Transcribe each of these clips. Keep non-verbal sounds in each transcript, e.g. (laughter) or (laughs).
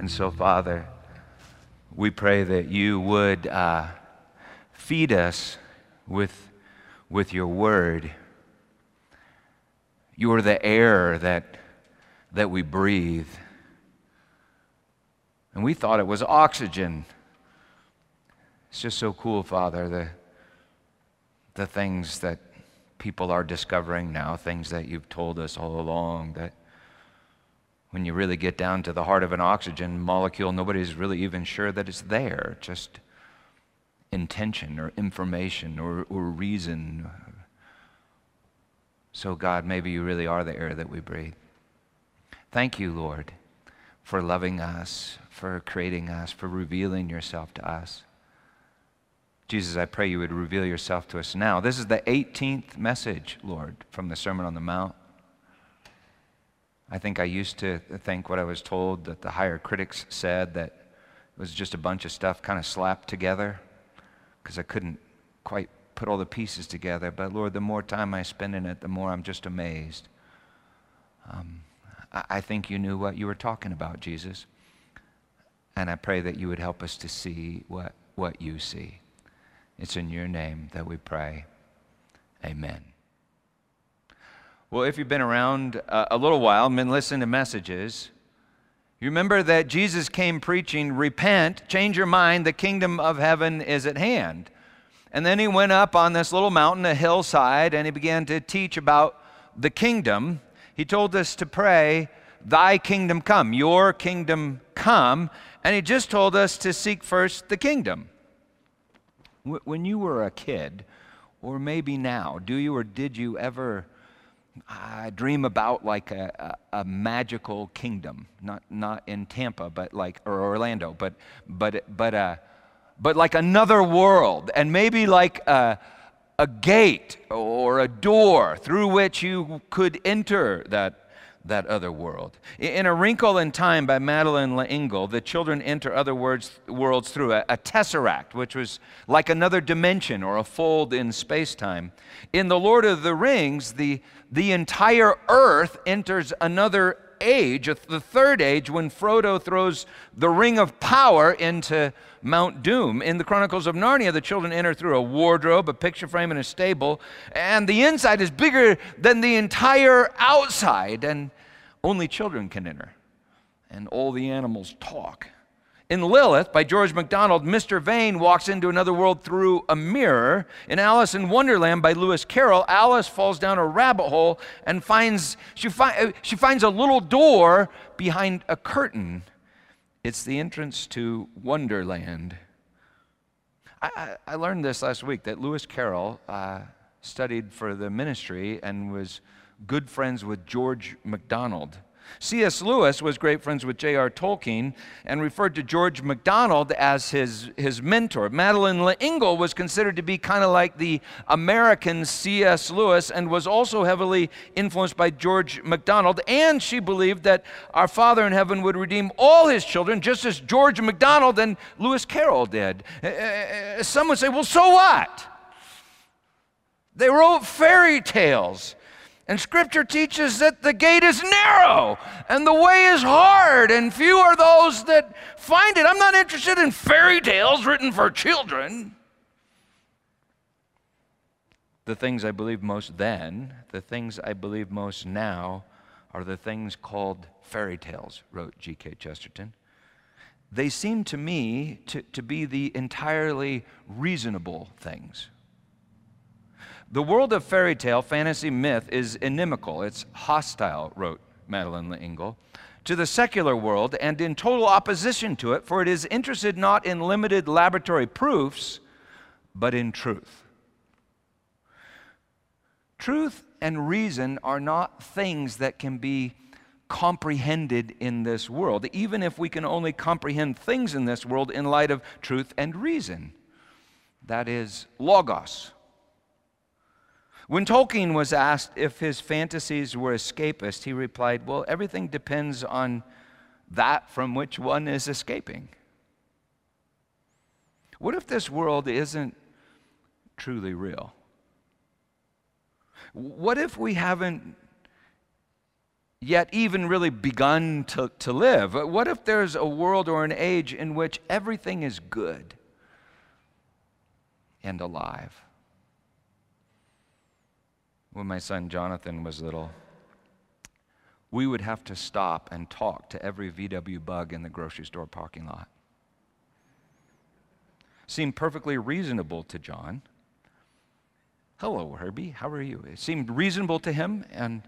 And so, Father, we pray that you would uh, feed us with, with your word. You are the air that, that we breathe. And we thought it was oxygen. It's just so cool, Father, the, the things that people are discovering now, things that you've told us all along, that when you really get down to the heart of an oxygen molecule, nobody's really even sure that it's there. Just intention or information or, or reason. So, God, maybe you really are the air that we breathe. Thank you, Lord, for loving us, for creating us, for revealing yourself to us. Jesus, I pray you would reveal yourself to us now. This is the 18th message, Lord, from the Sermon on the Mount. I think I used to think what I was told that the higher critics said that it was just a bunch of stuff kind of slapped together because I couldn't quite put all the pieces together. But Lord, the more time I spend in it, the more I'm just amazed. Um, I, I think you knew what you were talking about, Jesus. And I pray that you would help us to see what, what you see. It's in your name that we pray. Amen. Well, if you've been around uh, a little while and been listening to messages, you remember that Jesus came preaching, Repent, change your mind, the kingdom of heaven is at hand. And then he went up on this little mountain, a hillside, and he began to teach about the kingdom. He told us to pray, Thy kingdom come, your kingdom come. And he just told us to seek first the kingdom. When you were a kid, or maybe now, do you or did you ever uh, dream about like a, a, a, magical kingdom? Not, not in Tampa, but like, or Orlando, but, but, but, uh, but like another world, and maybe like a, a gate or a door through which you could enter that that other world. In A Wrinkle in Time by Madeleine L'Engle, the children enter other words, worlds through a, a, tesseract, which was like another dimension or a fold in space time. In The Lord of the Rings, the, the entire earth enters another age, the third age, when Frodo throws the ring of power into Mount Doom. In the Chronicles of Narnia, the children enter through a wardrobe, a picture frame, and a stable, and the inside is bigger than the entire outside, and only children can enter. And all the animals talk. In Lilith by George MacDonald, Mr. Vane walks into another world through a mirror. In Alice in Wonderland by Lewis Carroll, Alice falls down a rabbit hole and finds she, fi- uh, she finds a little door behind a curtain. It's the entrance to Wonderland. I, I, I learned this last week that Lewis Carroll uh, studied for the ministry and was good friends with George MacDonald. C.S. Lewis was great friends with J.R. Tolkien and referred to George MacDonald as his, his mentor. Madeleine L'Engle was considered to be kind of like the American C.S. Lewis and was also heavily influenced by George MacDonald. And she believed that our Father in heaven would redeem all his children, just as George MacDonald and Lewis Carroll did. Uh, uh, uh, some would say, well, so what? They wrote fairy tales. And scripture teaches that the gate is narrow and the way is hard, and few are those that find it. I'm not interested in fairy tales written for children. The things I believe most then, the things I believe most now, are the things called fairy tales, wrote G.K. Chesterton. They seem to me to, to be the entirely reasonable things. The world of fairy tale, fantasy, myth is inimical. It's hostile, wrote Madeleine L'Engle, to the secular world and in total opposition to it, for it is interested not in limited laboratory proofs, but in truth. Truth and reason are not things that can be comprehended in this world, even if we can only comprehend things in this world in light of truth and reason. That is logos. When Tolkien was asked if his fantasies were escapist, he replied, Well, everything depends on that from which one is escaping. What if this world isn't truly real? What if we haven't yet even really begun to, to live? What if there's a world or an age in which everything is good and alive? When my son Jonathan was little, we would have to stop and talk to every VW bug in the grocery store parking lot. Seemed perfectly reasonable to John. Hello, Herbie, how are you? It seemed reasonable to him, and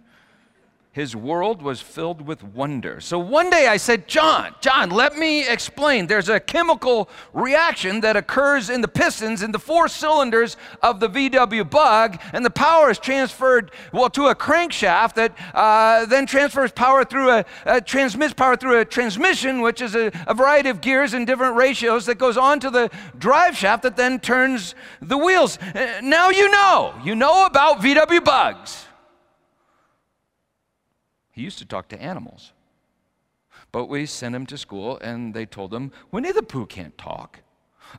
his world was filled with wonder. So one day I said, John, John, let me explain. There's a chemical reaction that occurs in the pistons in the four cylinders of the VW bug, and the power is transferred, well, to a crankshaft that uh, then transfers power through a, uh, transmits power through a transmission, which is a, a variety of gears in different ratios that goes on to the drive shaft that then turns the wheels. Uh, now you know. You know about VW bugs. He used to talk to animals. But we sent him to school and they told him Winnie the Pooh can't talk.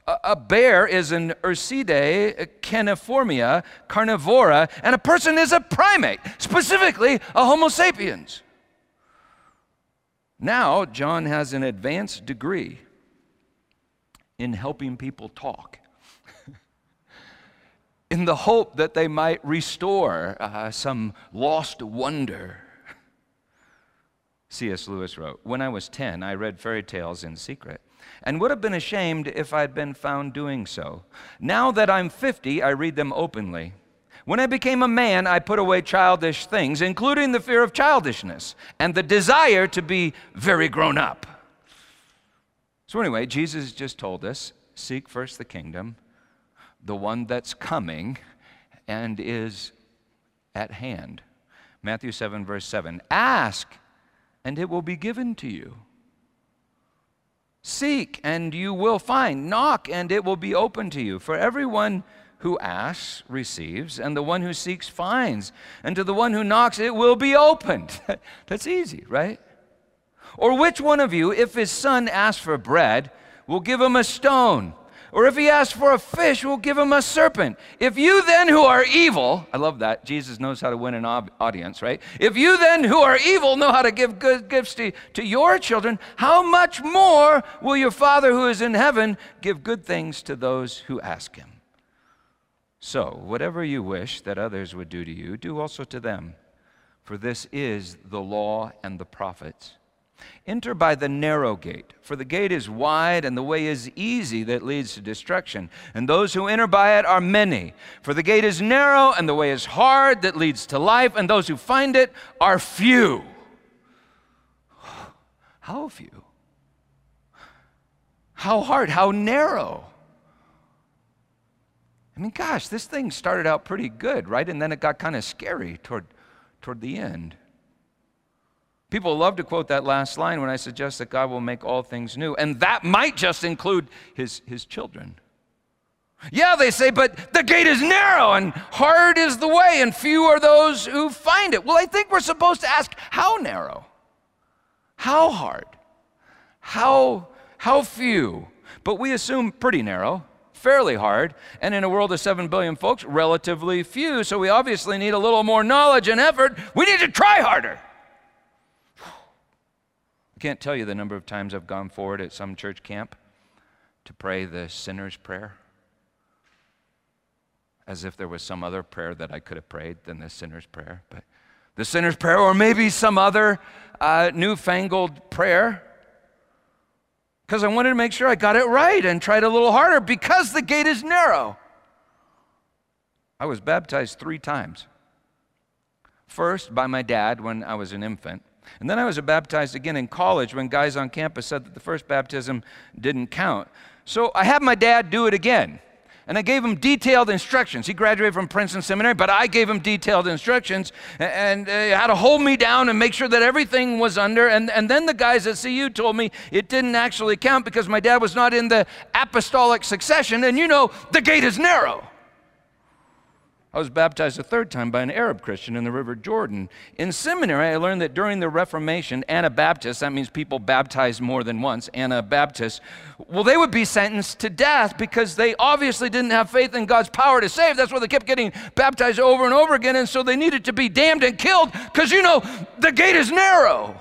A, a bear is an Ursidae caniformia carnivora, and a person is a primate, specifically a Homo sapiens. Now, John has an advanced degree in helping people talk (laughs) in the hope that they might restore uh, some lost wonder C.S. Lewis wrote When I was 10, I read fairy tales in secret and would have been ashamed if I'd been found doing so. Now that I'm 50, I read them openly. When I became a man, I put away childish things, including the fear of childishness and the desire to be very grown up. So, anyway, Jesus just told us seek first the kingdom, the one that's coming and is at hand. Matthew 7, verse 7. Ask and it will be given to you. Seek, and you will find. Knock, and it will be open to you. For everyone who asks receives, and the one who seeks finds. And to the one who knocks, it will be opened. (laughs) That's easy, right? Or which one of you, if his son asks for bread, will give him a stone? Or if he asks for a fish, we'll give him a serpent. If you then who are evil, I love that. Jesus knows how to win an audience, right? If you then who are evil know how to give good gifts to, to your children, how much more will your Father who is in heaven give good things to those who ask him? So, whatever you wish that others would do to you, do also to them. For this is the law and the prophets. Enter by the narrow gate, for the gate is wide and the way is easy that leads to destruction. And those who enter by it are many. For the gate is narrow and the way is hard that leads to life, and those who find it are few. (sighs) How few? How hard? How narrow? I mean, gosh, this thing started out pretty good, right? And then it got kind of scary toward, toward the end. People love to quote that last line when I suggest that God will make all things new. And that might just include his, his children. Yeah, they say, but the gate is narrow and hard is the way, and few are those who find it. Well, I think we're supposed to ask how narrow? How hard? How, how few? But we assume pretty narrow, fairly hard, and in a world of 7 billion folks, relatively few. So we obviously need a little more knowledge and effort. We need to try harder can't tell you the number of times I've gone forward at some church camp to pray the sinner's prayer as if there was some other prayer that I could have prayed than the sinner's prayer. But the sinner's prayer, or maybe some other uh, newfangled prayer, because I wanted to make sure I got it right and tried a little harder because the gate is narrow. I was baptized three times. First, by my dad when I was an infant. And then I was baptized again in college when guys on campus said that the first baptism didn't count. So I had my dad do it again. And I gave him detailed instructions. He graduated from Princeton Seminary, but I gave him detailed instructions and, uh, how to hold me down and make sure that everything was under. And, and then the guys at CU told me it didn't actually count because my dad was not in the apostolic succession. And you know, the gate is narrow. I was baptized a third time by an Arab Christian in the River Jordan. In seminary, I learned that during the Reformation, Anabaptists, that means people baptized more than once, Anabaptists, well, they would be sentenced to death because they obviously didn't have faith in God's power to save. That's why they kept getting baptized over and over again, and so they needed to be damned and killed because, you know, the gate is narrow.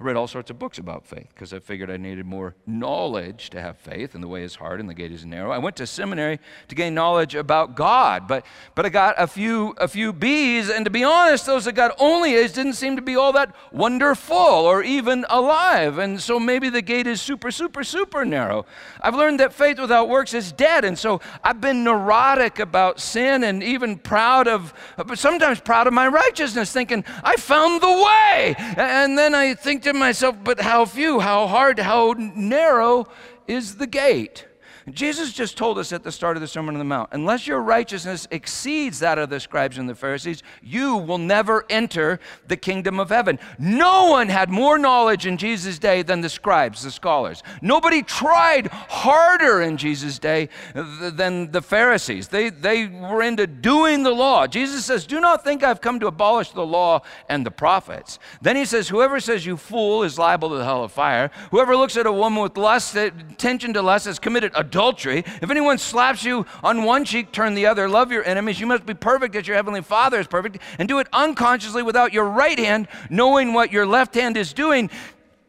I read all sorts of books about faith because I figured I needed more knowledge to have faith, and the way is hard and the gate is narrow. I went to seminary to gain knowledge about God, but, but I got a few, a few B's, and to be honest, those that got only A's didn't seem to be all that wonderful or even alive, and so maybe the gate is super, super, super narrow. I've learned that faith without works is dead, and so I've been neurotic about sin and even proud of, but sometimes proud of my righteousness, thinking, I found the way. And then I think to myself, but how few, how hard, how narrow is the gate? Jesus just told us at the start of the Sermon on the Mount unless your righteousness exceeds that of the scribes and the Pharisees, you will never enter the kingdom of heaven. No one had more knowledge in Jesus' day than the scribes, the scholars. Nobody tried harder in Jesus' day than the Pharisees. They, they were into doing the law. Jesus says, Do not think I've come to abolish the law and the prophets. Then he says, Whoever says you fool is liable to the hell of fire. Whoever looks at a woman with lust, attention to lust, has committed adultery adultery. If anyone slaps you on one cheek, turn the other. Love your enemies. You must be perfect as your heavenly Father is perfect. And do it unconsciously without your right hand knowing what your left hand is doing.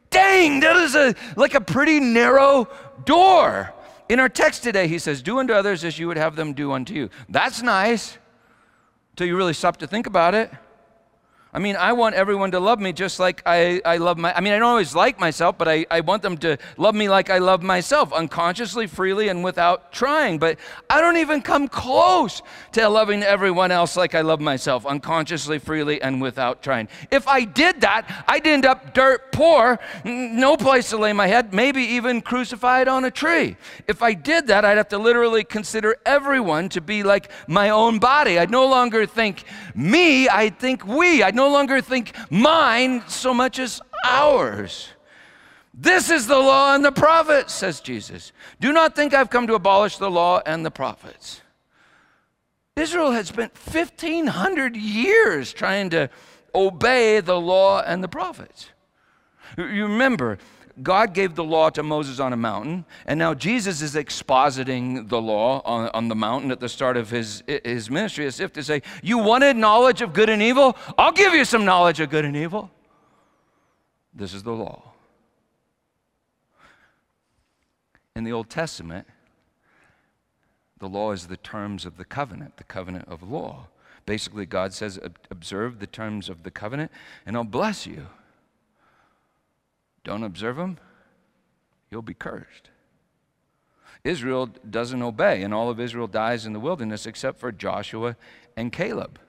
Dang, that is a, like a pretty narrow door. In our text today, he says, Do unto others as you would have them do unto you. That's nice until you really stop to think about it. I mean, I want everyone to love me just like I, I love my. I mean, I don't always like myself, but I, I want them to love me like I love myself, unconsciously, freely, and without trying. But I don't even come close to loving everyone else like I love myself, unconsciously, freely, and without trying. If I did that, I'd end up dirt poor, no place to lay my head, maybe even crucified on a tree. If I did that, I'd have to literally consider everyone to be like my own body. I'd no longer think me, I'd think we. I'd no longer think mine so much as ours. This is the law and the prophets, says Jesus. Do not think I've come to abolish the law and the prophets. Israel had spent 1,500 years trying to obey the law and the prophets. You remember, God gave the law to Moses on a mountain, and now Jesus is expositing the law on, on, the mountain at the start of his, his ministry as if to say, You wanted knowledge of good and evil? I'll give you some knowledge of good and evil. This is the law. In the Old Testament, the law is the terms of the covenant, the covenant of law. Basically, God says, Observe the terms of the covenant, and I'll bless you. Don't observe them, you'll be cursed. Israel doesn't obey, and all of Israel dies in the wilderness except for Joshua and Caleb,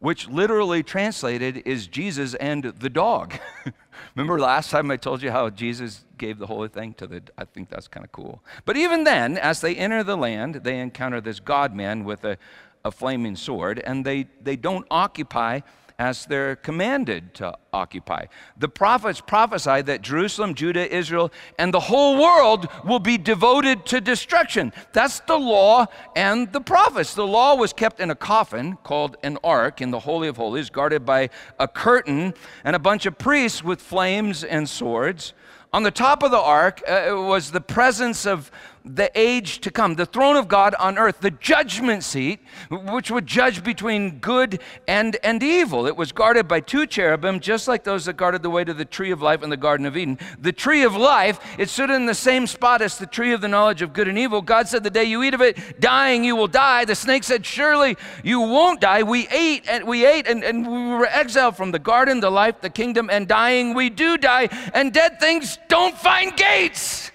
which literally translated is Jesus and the dog. (laughs) Remember last time I told you how Jesus gave the holy thing to the, I think that's kind of cool. But even then, as they enter the land, they encounter this God man with a, a flaming sword, and they, they don't occupy as they're commanded to occupy. The prophets prophesied that Jerusalem, Judah, Israel, and the whole world will be devoted to destruction. That's the law and the prophets. The law was kept in a coffin called an ark in the Holy of Holies, guarded by a curtain and a bunch of priests with flames and swords. On the top of the ark uh, was the presence of the age to come, the throne of God on earth, the judgment seat, which would judge between good and, and evil. It was guarded by two cherubim, just like those that guarded the way to the tree of life in the Garden of Eden. The tree of life, it stood in the same spot as the tree of the knowledge of good and evil. God said, The day you eat of it, dying you will die. The snake said, Surely you won't die. We ate and we ate and, and we were exiled from the garden, the life, the kingdom, and dying we do die. And dead things don't find gates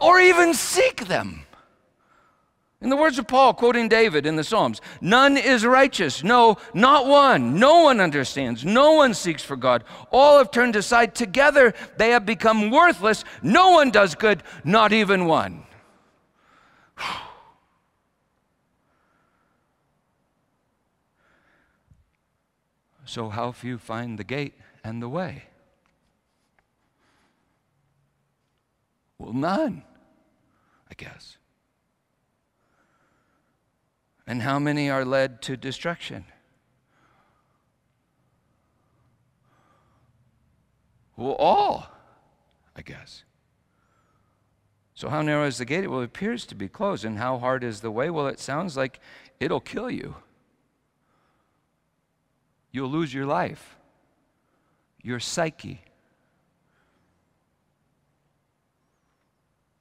or even seek them. In the words of Paul, quoting David in the Psalms, none is righteous. No, not one. No one understands. No one seeks for God. All have turned aside. Together they have become worthless. No one does good, not even one. (sighs) So, how few find the gate and the way? Well, none. Guess. And how many are led to destruction? Well, all, I guess. So, how narrow is the gate? Well, it appears to be closed. And how hard is the way? Well, it sounds like it'll kill you. You'll lose your life, your psyche.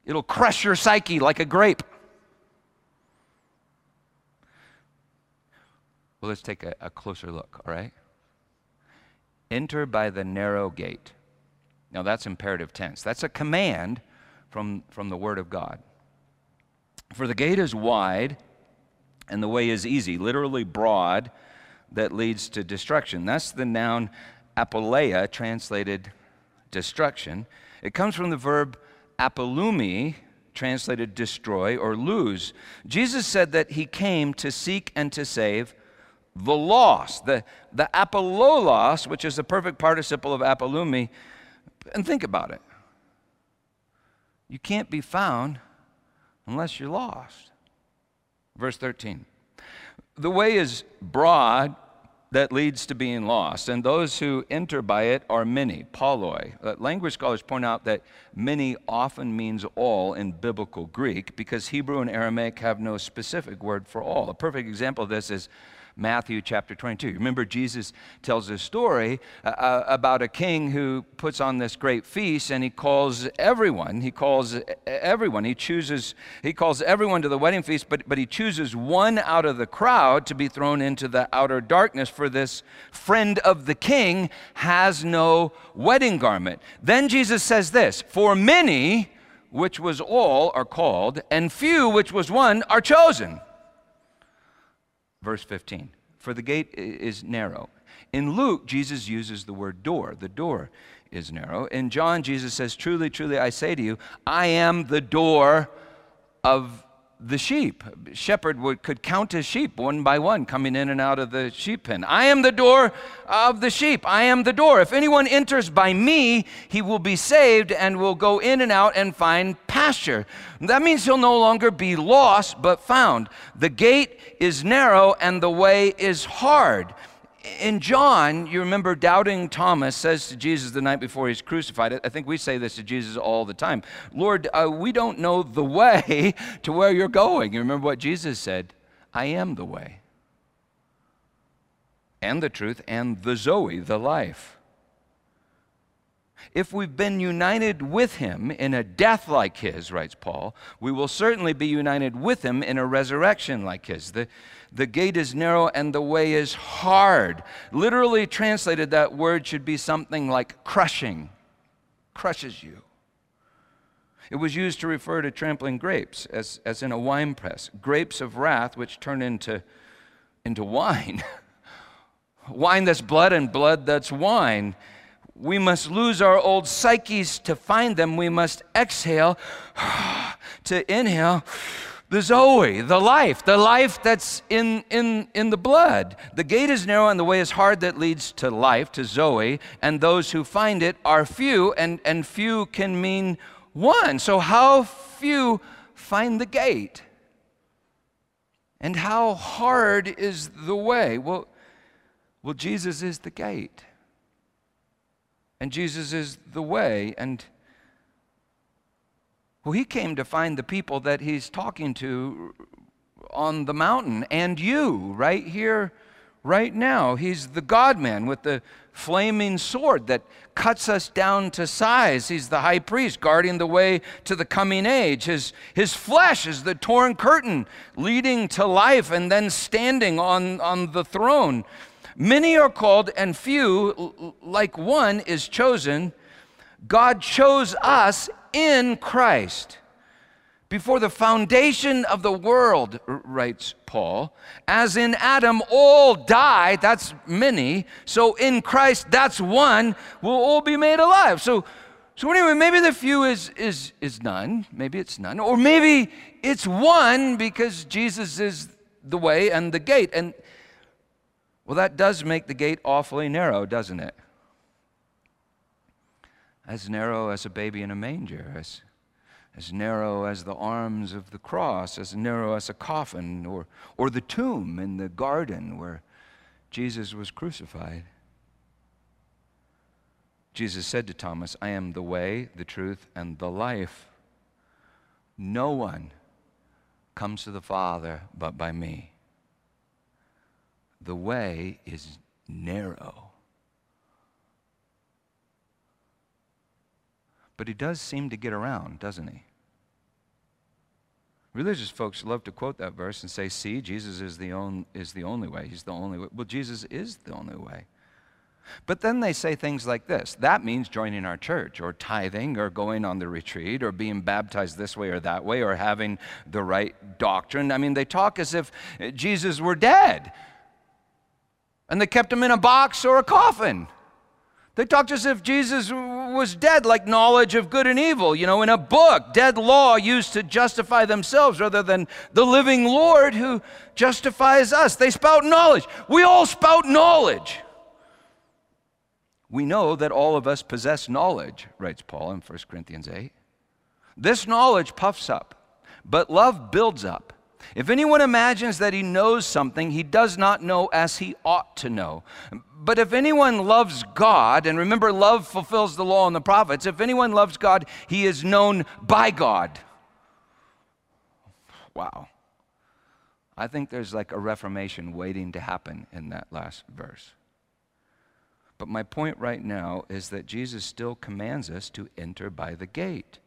It'll crush your psyche like a grape. Well, let's take a, a, closer look, all right? Enter by the narrow gate. Now, that's imperative tense. That's a command from, from the Word of God. For the gate is wide and the way is easy, literally broad, that leads to destruction. That's the noun apoleia, translated destruction. It comes from the verb apolumi, translated destroy or lose. Jesus said that he came to seek and to save the lost. The, the apollolos, which is the perfect participle of apolumi, and think about it. You can't be found unless you're lost. Verse 13. The way is broad that leads to being lost, and those who enter by it are many, polloi. Uh, language scholars point out that many often means all in biblical Greek because Hebrew and Aramaic have no specific word for all. A perfect example of this is Matthew chapter 22. Remember, Jesus tells a story uh, uh, about a king who puts on this great feast and he calls everyone. He calls everyone. He chooses, he calls everyone to the wedding feast, but, but he chooses one out of the crowd to be thrown into the outer darkness, for this friend of the king has no wedding garment. Then Jesus says this For many, which was all, are called, and few, which was one, are chosen. Verse 15 For the gate is narrow. In Luke, Jesus uses the word door. The door is narrow. In John, Jesus says, Truly, truly, I say to you, I am the door of the sheep. Shepherd would, could count his sheep one by one coming in and out of the sheep pen. I am the door of the sheep. I am the door. If anyone enters by me, he will be saved and will go in and out and find pasture. That means he'll no longer be lost but found. The gate is narrow and the way is hard in John, you remember doubting Thomas says to Jesus the night before he's crucified. I think we say this to Jesus all the time Lord, uh, we don't know the way (laughs) to where you're going. You remember what Jesus said? I am the way, and the truth, and the Zoe, the life. If we've been united with him in a death like his, writes Paul, we will certainly be united with him in a resurrection like his. The, the gate is narrow and the way is hard. Literally translated, that word should be something like crushing, crushes you. It was used to refer to trampling grapes, as, as in a wine press, grapes of wrath which turn into, into wine. (laughs) wine that's blood and blood that's wine. We must lose our old psyches to find them. We must exhale (sighs) to inhale the Zoe, the life, the life that's in, in, in the blood. The gate is narrow and the way is hard that leads to life, to Zoe, and those who find it are few, and, and few can mean one. So, how few find the gate? And how hard is the way? Well, well, Jesus is the gate. And Jesus is the way. And well, he came to find the people that he's talking to on the mountain and you right here, right now. He's the God man with the flaming sword that cuts us down to size. He's the high priest guarding the way to the coming age. His, his flesh is the torn curtain leading to life and then standing on, on the throne. Many are called, and few, like one, is chosen. God chose us in Christ. Before the foundation of the world, writes Paul, as in Adam all died, that's many, so in Christ, that's one, will all be made alive. So, so anyway, maybe the few is, is, is none, maybe it's none, or maybe it's one because Jesus is the way and the gate. And well, that does make the gate awfully narrow, doesn't it? as narrow as a baby in a manger, as as narrow as the arms of the cross, as narrow as a coffin, or, or the tomb in the garden where Jesus was crucified. Jesus said to Thomas, I am the way, the truth, and the life. No one comes to the Father but by me. The way is narrow. But he does seem to get around, doesn't he? Religious folks love to quote that verse and say, see, Jesus is the, on, is the only way. He's the only way. Well, Jesus is the only way. But then they say things like this that means joining our church, or tithing, or going on the retreat, or being baptized this way or that way, or having the right doctrine. I mean, they talk as if Jesus were dead and they kept him in a box or a coffin. They talked as if Jesus was dead, like knowledge of good and evil, you know, in a book, dead law used to justify themselves rather than the living Lord who justifies us. They spout knowledge. We all spout knowledge. We know that all of us possess knowledge, writes Paul in 1 Corinthians 8. This knowledge puffs up, but love builds up. If anyone imagines that he knows something, he does not know as he ought to know. But if anyone loves God, and remember, love fulfills the law and the prophets, if anyone loves God, he is known by God. Wow. I think there's like a reformation waiting to happen in that last verse. But my point right now is that Jesus still commands us to enter by the gate.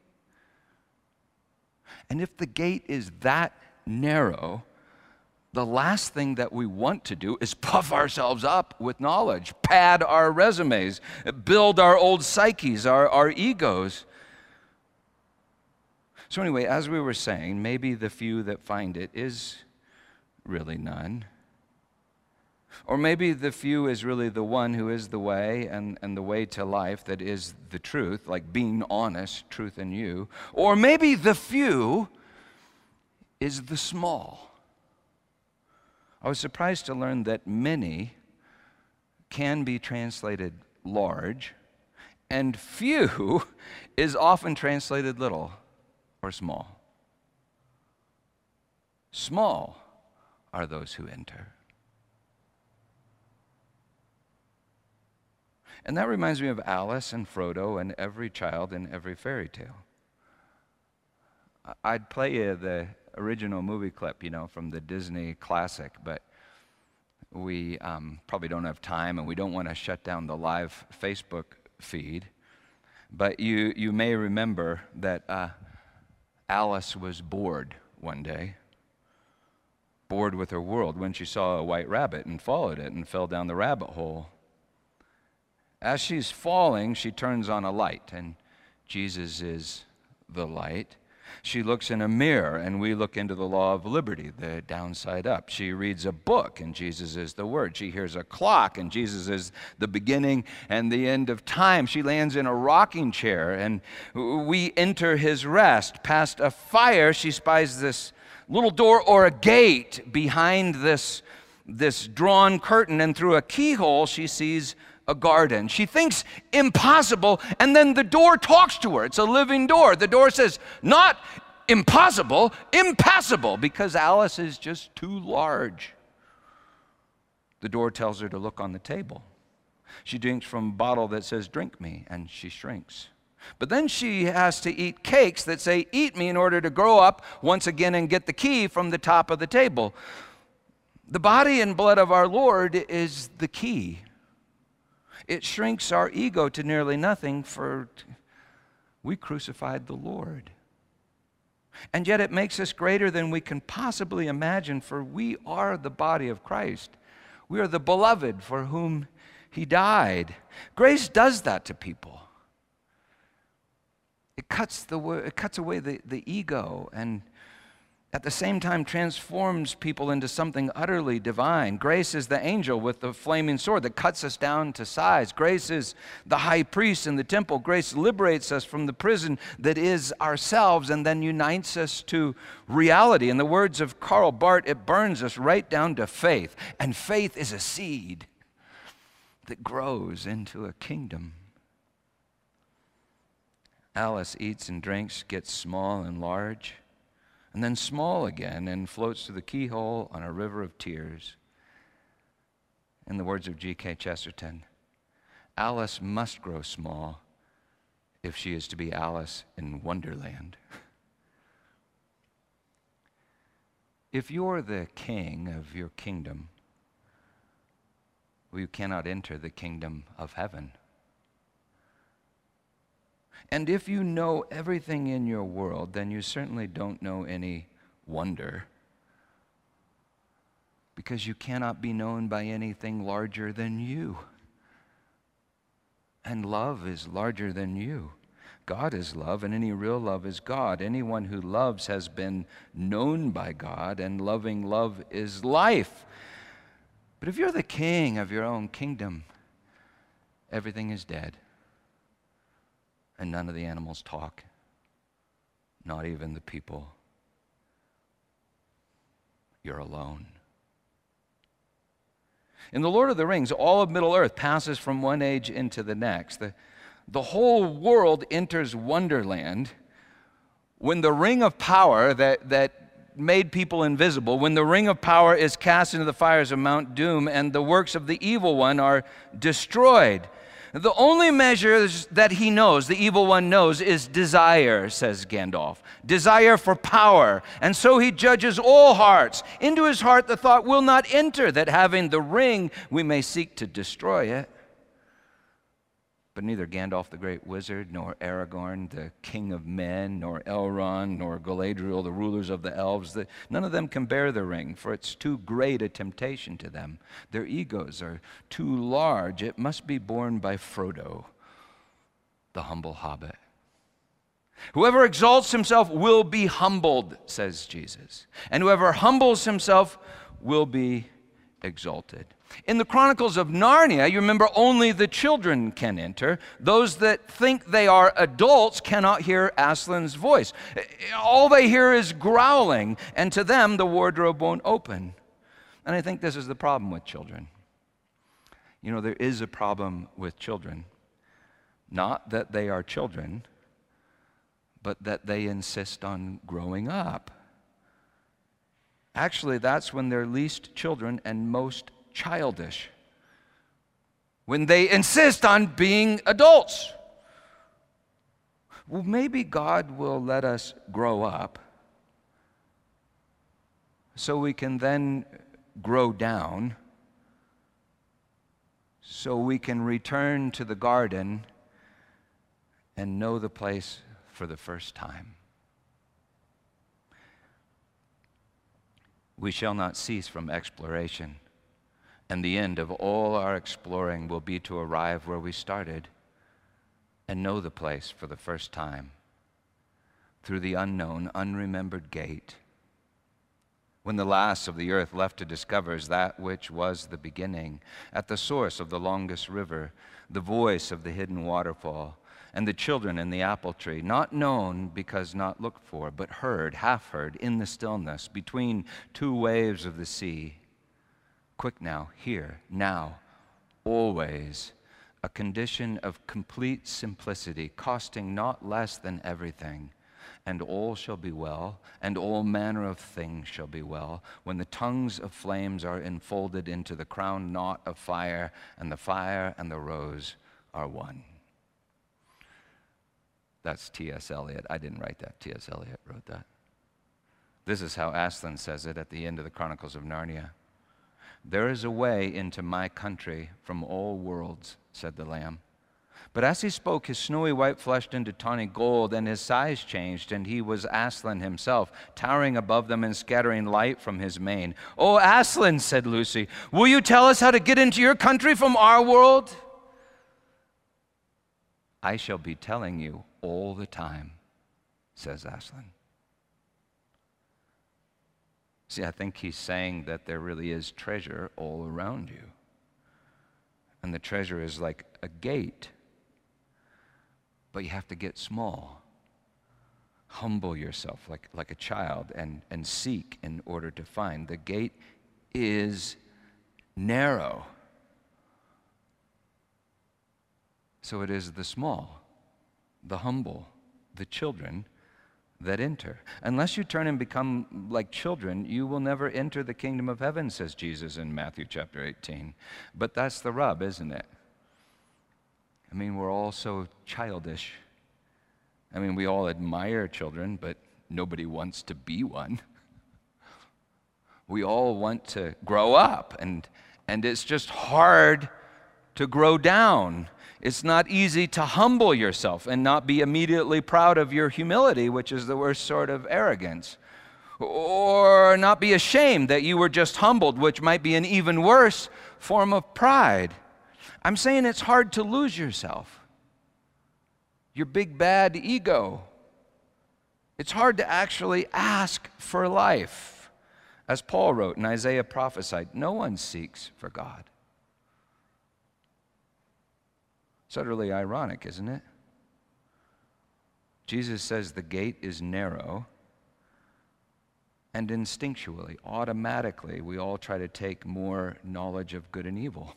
And if the gate is that narrow, the last thing that we want to do is puff ourselves up with knowledge, pad our resumes, build our old psyches, our, our egos. So, anyway, as we were saying, maybe the few that find it is really none. Or maybe the few is really the one who is the way and, and the way to life that is the truth, like being honest, truth in you. Or maybe the few is the small. I was surprised to learn that many can be translated large, and few (laughs) is often translated little or small. Small are those who enter. And that reminds me of Alice and Frodo and every child in every fairy tale. I'd play you the original movie clip, you know, from the Disney classic, but we um, probably don't have time and we don't want to shut down the live Facebook feed. But you, you may remember that uh, Alice was bored one day, bored with her world, when she saw a white rabbit and followed it and fell down the rabbit hole. As she's falling, she turns on a light, and Jesus is the light. She looks in a mirror, and we look into the law of liberty, the downside up. She reads a book, and Jesus is the Word. She hears a clock, and Jesus is the beginning and the end of time. She lands in a rocking chair, and we enter his rest. Past a fire, she spies this little door or a gate behind this, this drawn curtain, and through a keyhole, she sees a garden. She thinks impossible, and then the door talks to her. It's a living door. The door says, not impossible, impassable, because Alice is just too large. The door tells her to look on the table. She drinks from a bottle that says, Drink me, and she shrinks. But then she has to eat cakes that say, Eat me, in order to grow up once again and get the key from the top of the table. The body and blood of our Lord is the key it shrinks our ego to nearly nothing, for we crucified the Lord. And yet it makes us greater than we can possibly imagine, for we are the body of Christ. We are the beloved for whom he died. Grace does that to people. It cuts, the, it cuts away the, the ego and at the same time transforms people into something utterly divine. Grace is the angel with the flaming sword that cuts us down to size. Grace is the high priest in the temple. Grace liberates us from the prison that is ourselves and then unites us to reality. In the words of Karl Barth, it burns us right down to faith. And faith is a seed that grows into a kingdom. Alice eats and drinks, gets small and large, and then small again, and floats through the keyhole on a river of tears. In the words of G.K. Chesterton, Alice must grow small if she is to be Alice in Wonderland. (laughs) if you're the king of your kingdom, well, you cannot enter the kingdom of heaven. And if you know everything in your world, then you certainly don't know any wonder. Because you cannot be known by anything larger than you. And love is larger than you. God is love, and any real love is God. Anyone who loves has been known by God, and loving love is life. But if you're the king of your own kingdom, everything is dead and none of the animals talk, not even the people. You're alone. In The Lord of the Rings, all of Middle Earth passes from one age into the next. The, the whole world enters Wonderland when the ring of power that, that made people invisible, when the ring of power is cast into the fires of Mount Doom and the works of the evil one are destroyed. The only measure that he knows, the evil one knows, is desire, says Gandalf. Desire for power. And so he judges all hearts. Into his heart the thought will not enter that having the ring we may seek to destroy it. But neither Gandalf the great wizard, nor Aragorn the king of men, nor Elrond, nor Galadriel the rulers of the elves, the, none of them can bear the ring, for it's too great a temptation to them. Their egos are too large. It must be borne by Frodo, the humble hobbit. Whoever exalts himself will be humbled, says Jesus. And whoever humbles himself will be exalted. In the Chronicles of Narnia, you remember only the children can enter. Those that think they are adults cannot hear Aslan's voice. All they hear is growling, and to them the wardrobe won't open. And I think this is the problem with children. You know, there is a problem with children. Not that they are children, but that they insist on growing up. Actually, that's when they're least children and most childish. When they insist on being adults. Well, maybe God will let us grow up so we can then grow down, so we can return to the garden and know the place for the first time. We shall not cease from exploration, and the end of all our exploring will be to arrive where we started and know the place for the first time through the unknown, unremembered gate. When the last of the earth left to discover is that which was the beginning, at the source of the longest river, the voice of the hidden waterfall, and the children in the apple tree, not known because not looked for, but heard, half heard, in the stillness, between two waves of the sea. Quick now, here, now, always, a condition of complete simplicity, costing not less than everything. And all shall be well, and all manner of things shall be well, when the tongues of flames are enfolded into the crown knot of fire, and the fire and the rose are one. That's T.S. Eliot. I didn't write that. T.S. Eliot wrote that. This is how Aslan says it at the end of the Chronicles of Narnia. There is a way into my country from all worlds, said the Lamb. But as he spoke, his snowy white flushed into tawny gold, and his size changed, and he was Aslan himself, towering above them and scattering light from his mane. Oh, Aslan, said Lucy, will you tell us how to get into your country from our world? I shall be telling you all the time, says Aslan. See, I think he's saying that there really is treasure all around you. And the treasure is like a gate. But you have to get small. Humble yourself like, like a child and, and seek in order to find. The gate is narrow. So it is the small, the humble, the children that enter. Unless you turn and become like children, you will never enter the kingdom of heaven, says Jesus in Matthew chapter 18. But that's the rub, isn't it? I mean, we're all so childish. I mean, we all admire children, but nobody wants to be one. We all want to grow up, and, and it's just hard to grow down. It's not easy to humble yourself and not be immediately proud of your humility, which is the worst sort of arrogance. Or not be ashamed that you were just humbled, which might be an even worse form of pride. I'm saying it's hard to lose yourself, your big bad ego. It's hard to actually ask for life. As Paul wrote and Isaiah prophesied, no one seeks for God. It's utterly ironic, isn't it? Jesus says the gate is narrow, and instinctually, automatically, we all try to take more knowledge of good and evil.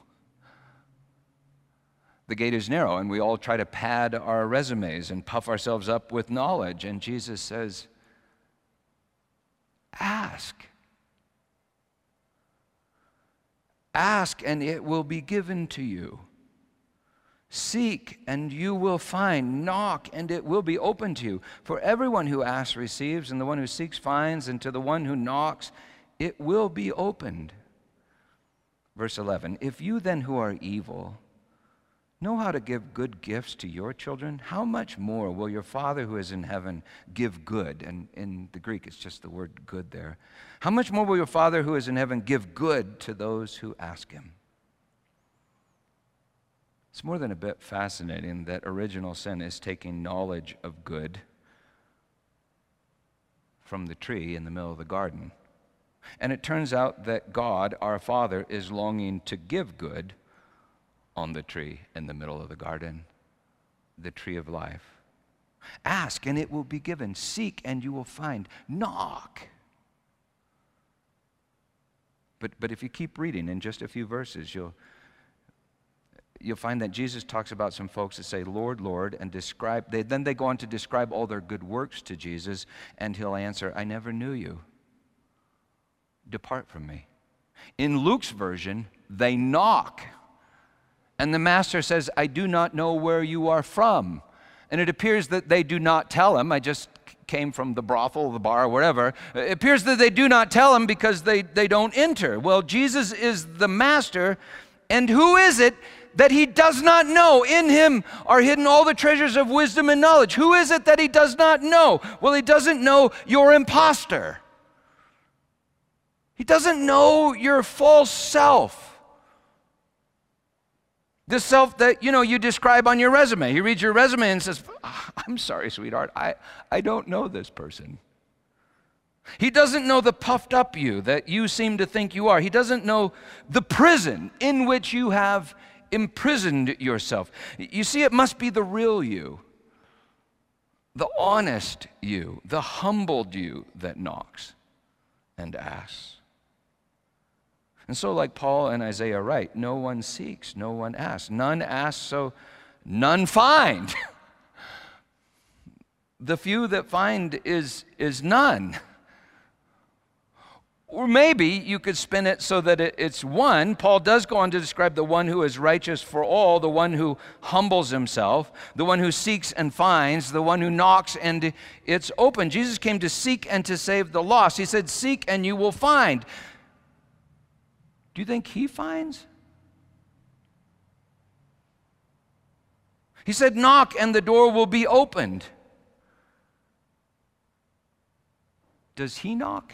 The gate is narrow, and we all try to pad our resumes and puff ourselves up with knowledge. And Jesus says, Ask. Ask, and it will be given to you. Seek and you will find. Knock and it will be open to you. For everyone who asks receives, and the one who seeks finds, and to the one who knocks it will be opened. Verse 11 If you then who are evil know how to give good gifts to your children, how much more will your Father who is in heaven give good? And in the Greek, it's just the word good there. How much more will your Father who is in heaven give good to those who ask him? It's more than a bit fascinating that original sin is taking knowledge of good from the tree in the middle of the garden. And it turns out that God, our Father, is longing to give good on the tree in the middle of the garden, the tree of life. Ask and it will be given. Seek and you will find. Knock. But, but if you keep reading in just a few verses, you'll, you'll find that Jesus talks about some folks that say, Lord, Lord, and describe, they, then they go on to describe all their good works to Jesus, and he'll answer, I never knew you. Depart from me. In Luke's version, they knock. And the master says, I do not know where you are from. And it appears that they do not tell him. I just came from the brothel, the bar, whatever. It appears that they do not tell him because they, they don't enter. Well, Jesus is the master. And who is it that he does not know. In him are hidden all the treasures of wisdom and knowledge. Who is it that he does not know? Well, he doesn't know your impostor. He doesn't know your false self. The self that you know you describe on your resume. He reads your resume and says, ah, I'm sorry, sweetheart, I, I don't know this person. He doesn't know the puffed up you that you seem to think you are. He doesn't know the prison in which you have imprisoned yourself. You see, it must be the real you, the honest you, the humbled you that knocks and asks. And so, like Paul and Isaiah write, no one seeks, no one asks. None asks, so none find. (laughs) the few that find is, is none. Or maybe you could spin it so that it's one. Paul does go on to describe the one who is righteous for all, the one who humbles himself, the one who seeks and finds, the one who knocks and it's open. Jesus came to seek and to save the lost. He said, Seek and you will find. Do you think he finds? He said, Knock and the door will be opened. Does he knock?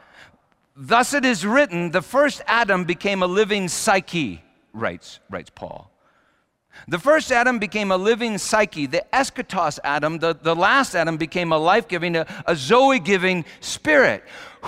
Thus it is written, the first Adam became a living psyche, writes, writes Paul. The first Adam became a living psyche. The eschatos Adam, the, the last Adam, became a life giving, a, a Zoe giving spirit. (sighs)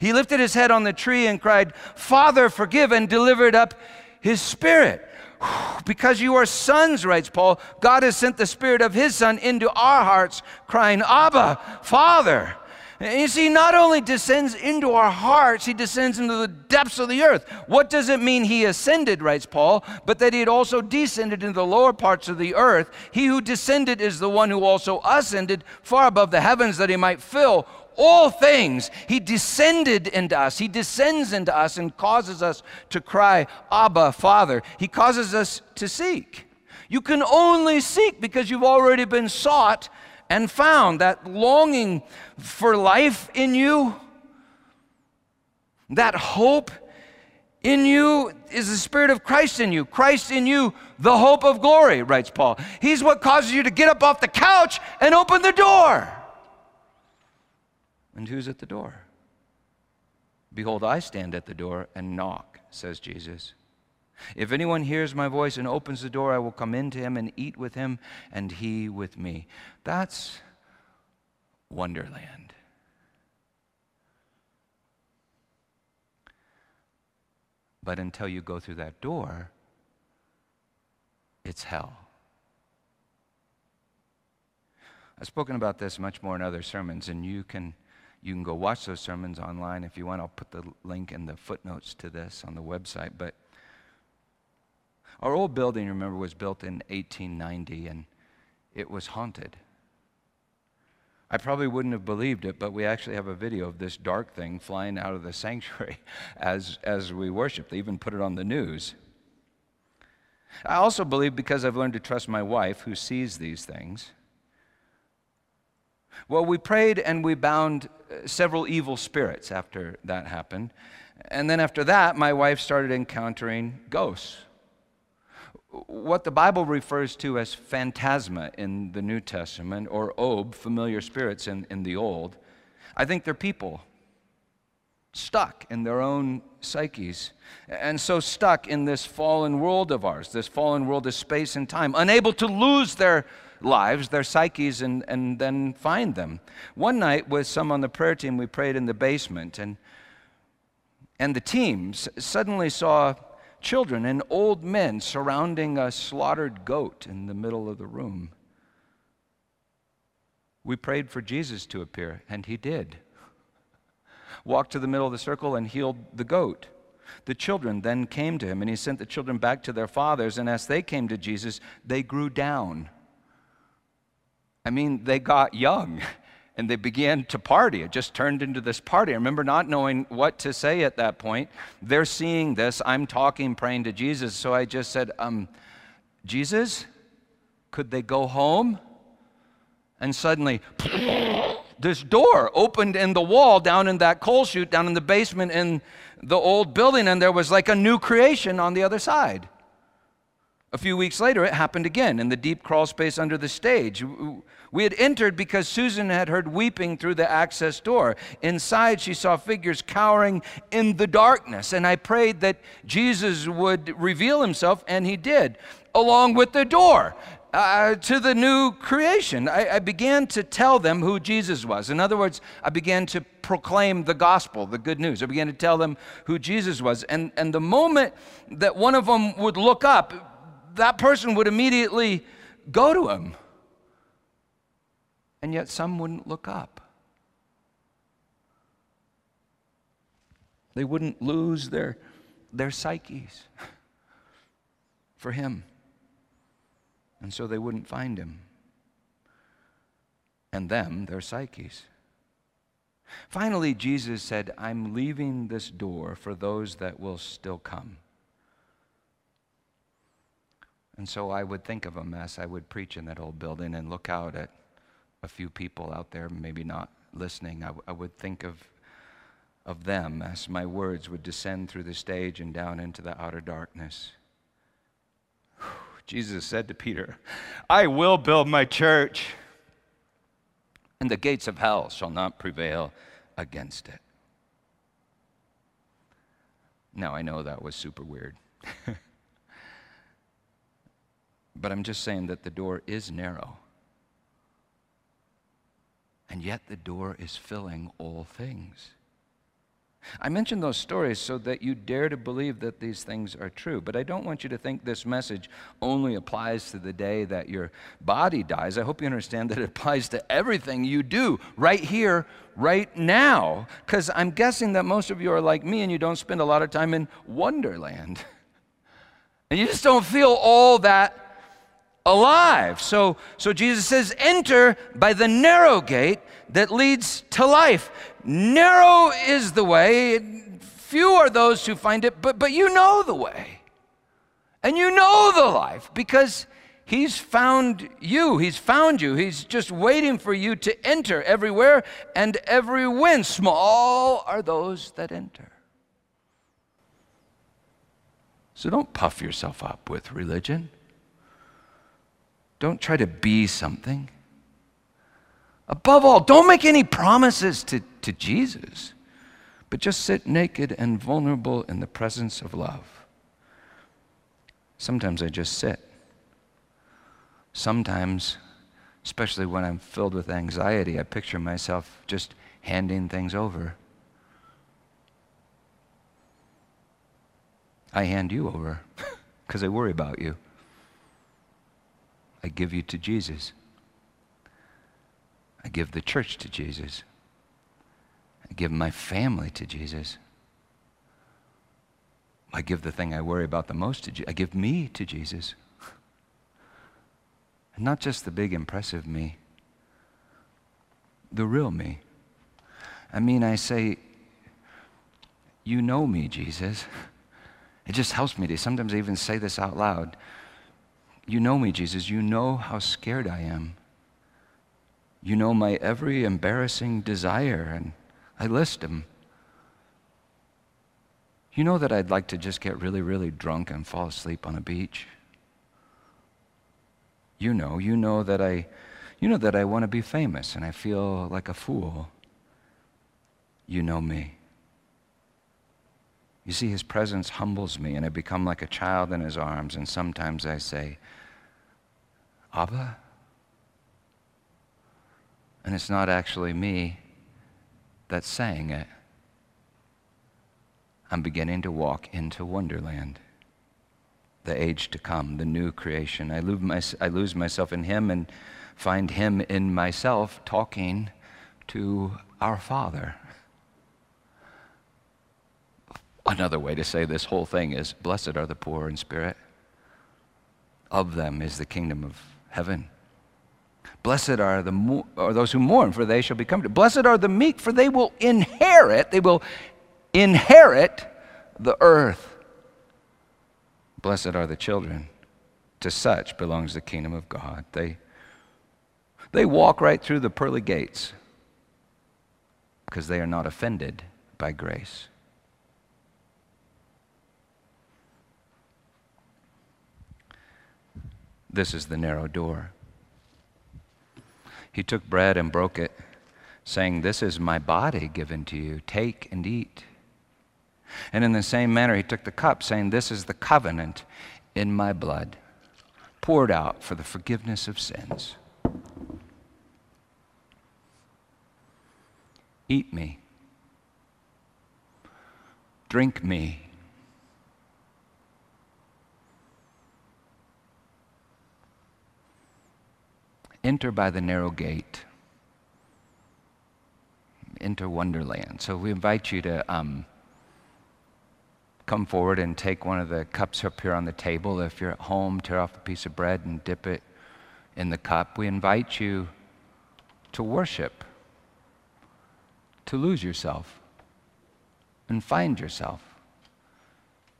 He lifted his head on the tree and cried, Father, forgive, and delivered up his spirit. (sighs) Because you are sons, writes Paul, God has sent the Spirit of His Son into our hearts, crying, Abba, Father. And you see, not only descends into our hearts, he descends into the depths of the earth. What does it mean he ascended, writes Paul, but that he had also descended into the lower parts of the earth? He who descended is the one who also ascended far above the heavens that he might fill all things. He descended into us. He descends into us and causes us to cry, Abba, Father. He causes us to seek. You can only seek because you've already been sought and found that longing for life in you, that hope in you is the Spirit of Christ in you. Christ in you, the hope of glory, writes Paul. He's what causes you to get up off the couch and open the door. And who's at the door? Behold, I stand at the door and knock, says Jesus. If anyone hears my voice and opens the door, I will come into him and eat with him, and he with me. That's Wonderland. But until you go through that door, it's hell. I've spoken about this much more in other sermons, and you can, you can go watch those sermons online if you want. I'll put the link in the footnotes to this on the website. But our old building, remember, was built in 1890, and it was haunted. I probably wouldn't have believed it, but we actually have a video of this dark thing flying out of the (laughs) sanctuary as, as we worship. They even put it on the news. I also believe because I've learned to trust my wife who sees these things. Well, we prayed and we bound uh, several evil spirits after that happened. And then after that, my wife started encountering ghosts what the Bible refers to as phantasma in the New Testament, or ob, familiar spirits in, in the Old, I think they're people stuck in their own psyches. And so stuck in this fallen world of ours, this fallen world of space and time, unable to lose their lives, their psyches, and, and then find them. One night, with some on the prayer team, we prayed in the basement, and, and the team suddenly saw children and old men surrounding a slaughtered goat in the middle of the room. We prayed for Jesus to appear, and he did. Walked to the middle of the circle and healed the goat. The children then came to him, and he sent the children back to their fathers, and as they came to Jesus, they grew down. I mean, they got young (laughs) and they began to party. It just turned into this party. I remember not knowing what to say at that point. They're seeing this. I'm talking, praying to Jesus. So I just said, um, Jesus, could they go home? And suddenly, (laughs) this door opened in the wall down in that coal chute, down in the basement in the old building, and there was like a new creation on the other side. A few weeks later, it happened again in the deep crawl space under the stage. We had entered because Susan had heard weeping through the access door. Inside, she saw figures cowering in the darkness, and I prayed that Jesus would reveal himself, and he did, along with the door. Uh, to the new creation. I, I, began to tell them who Jesus was. In other words, I began to proclaim the gospel, the good news. I began to tell them who Jesus was. And, and the moment that one of them would look up, that person would immediately go to him and yet some wouldn't look up. They wouldn't lose their, their psyches (laughs) for him. And so they wouldn't find him. And them, their psyches. Finally, Jesus said, I'm leaving this door for those that will still come. And so I would think of a mess. I would preach in that old building and look out at a few people out there, maybe not listening, I, I would think of, of them as my words would descend through the stage and down into the outer darkness. Jesus said to Peter, I will build my church, and the gates of hell shall not prevail against it. Now, I know that was super weird. (laughs) But I'm just saying that the door is narrow. And yet the door is filling all things. I mention those stories so that you dare to believe that these things are true. But I don't want you to think this message only applies to the day that your body dies. I hope you understand that it applies to everything you do right here, right now. Because I'm guessing that most of you are like me and you don't spend a lot of time in Wonderland. (laughs) And you just don't feel all that alive. So, so Jesus says, enter by the narrow gate that leads to life. Narrow is the way, few are those who find it, but, but you know the way. And you know the life because He's found you. He's found you. He's just waiting for you to enter everywhere and every win. Small are those that enter. So don't puff yourself up with religion. Don't try to be something. Above all, don't make any promises to, to Jesus, but just sit naked and vulnerable in the presence of love. Sometimes I just sit. Sometimes, especially when I'm filled with anxiety, I picture myself just handing things over. I hand you over (laughs) because I worry about you. I give you to Jesus. I give the church to Jesus. I give my family to Jesus. I give the thing I worry about the most to Jesus. I give me to Jesus. (laughs) And not just the big, impressive me, the real me. I mean, I say, You know me, Jesus. (laughs) It just helps me to sometimes even say this out loud. You know me, Jesus. You know how scared I am. You know my every embarrassing desire, and I list them. You know that I'd like to just get really, really drunk and fall asleep on a beach. You know, you know that I, you know that I want to be famous and I feel like a fool. You know me. You see, his presence humbles me, and I become like a child in his arms, and sometimes I say, Abba? And it's not actually me that's saying it. I'm beginning to walk into Wonderland, the age to come, the new creation. I lose, my, I lose myself in Him and find Him in myself talking to our Father. Another way to say this whole thing is Blessed are the poor in spirit, of them is the kingdom of heaven. Blessed are, the are those who mourn, for they shall be comforted. Blessed are the meek, for they will inherit, they will inherit the earth. Blessed are the children. To such belongs the kingdom of God. They, they walk right through the pearly gates because they are not offended by grace. This is the narrow door. He took bread and broke it, saying, This is my body given to you. Take and eat. And in the same manner, he took the cup, saying, This is the covenant in my blood, poured out for the forgiveness of sins. Eat me. Drink me. Enter by the narrow gate. Enter Wonderland. So we invite you to um, come forward and take one of the cups up here on the table. If you're at home, tear off a piece of bread and dip it in the cup. We invite you to worship, to lose yourself, and find yourself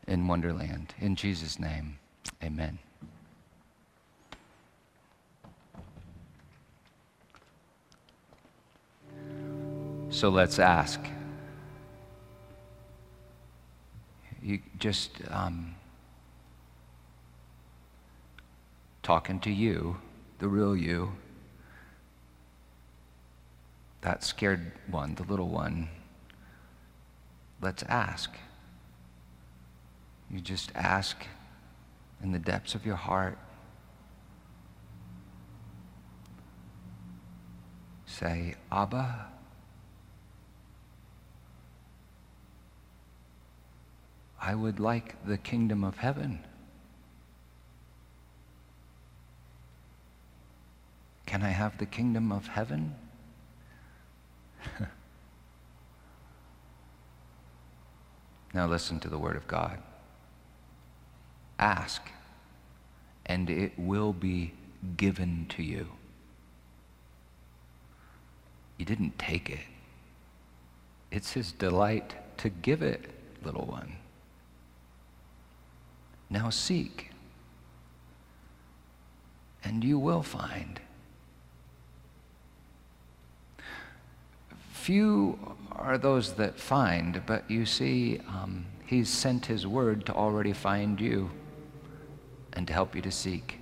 in Wonderland. In Jesus' name, amen. So let's ask. You just um, talking to you, the real you, that scared one, the little one. Let's ask. You just ask in the depths of your heart. Say, Abba. I would like the kingdom of heaven. Can I have the kingdom of heaven? (laughs) now listen to the word of God. Ask, and it will be given to you. You didn't take it. It's his delight to give it, little one. Now seek, and you will find. Few are those that find, but you see, um, he's sent his word to already find you and to help you to seek.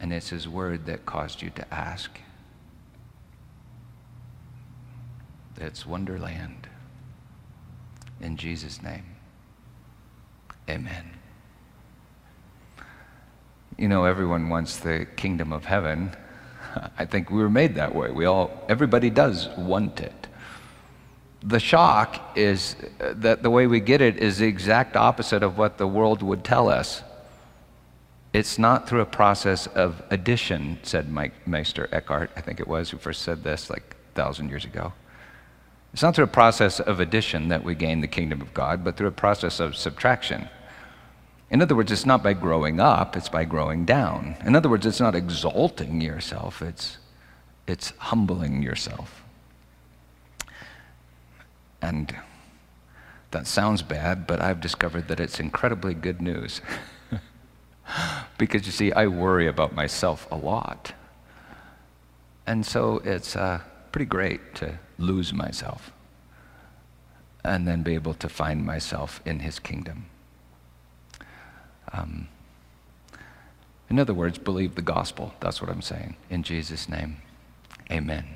And it's his word that caused you to ask. It's Wonderland. In Jesus' name, amen. You know, everyone wants the kingdom of heaven. (laughs) I think we were made that way. We all, everybody does want it. The shock is uh, that the way we get it is the exact opposite of what the world would tell us. It's not through a process of addition, said Mike Meister Eckhart, I think it was, who first said this like a thousand years ago. It's not through a process of addition that we gain the kingdom of God, but through a process of subtraction. In other words, it's not by growing up, it's by growing down. In other words, it's not exalting yourself, it's, it's humbling yourself. And that sounds bad, but I've discovered that it's incredibly good news. (laughs) because you see, I worry about myself a lot. And so it's uh, pretty great to lose myself and then be able to find myself in his kingdom. Um, in other words, believe the gospel. That's what I'm saying. In Jesus' name, amen.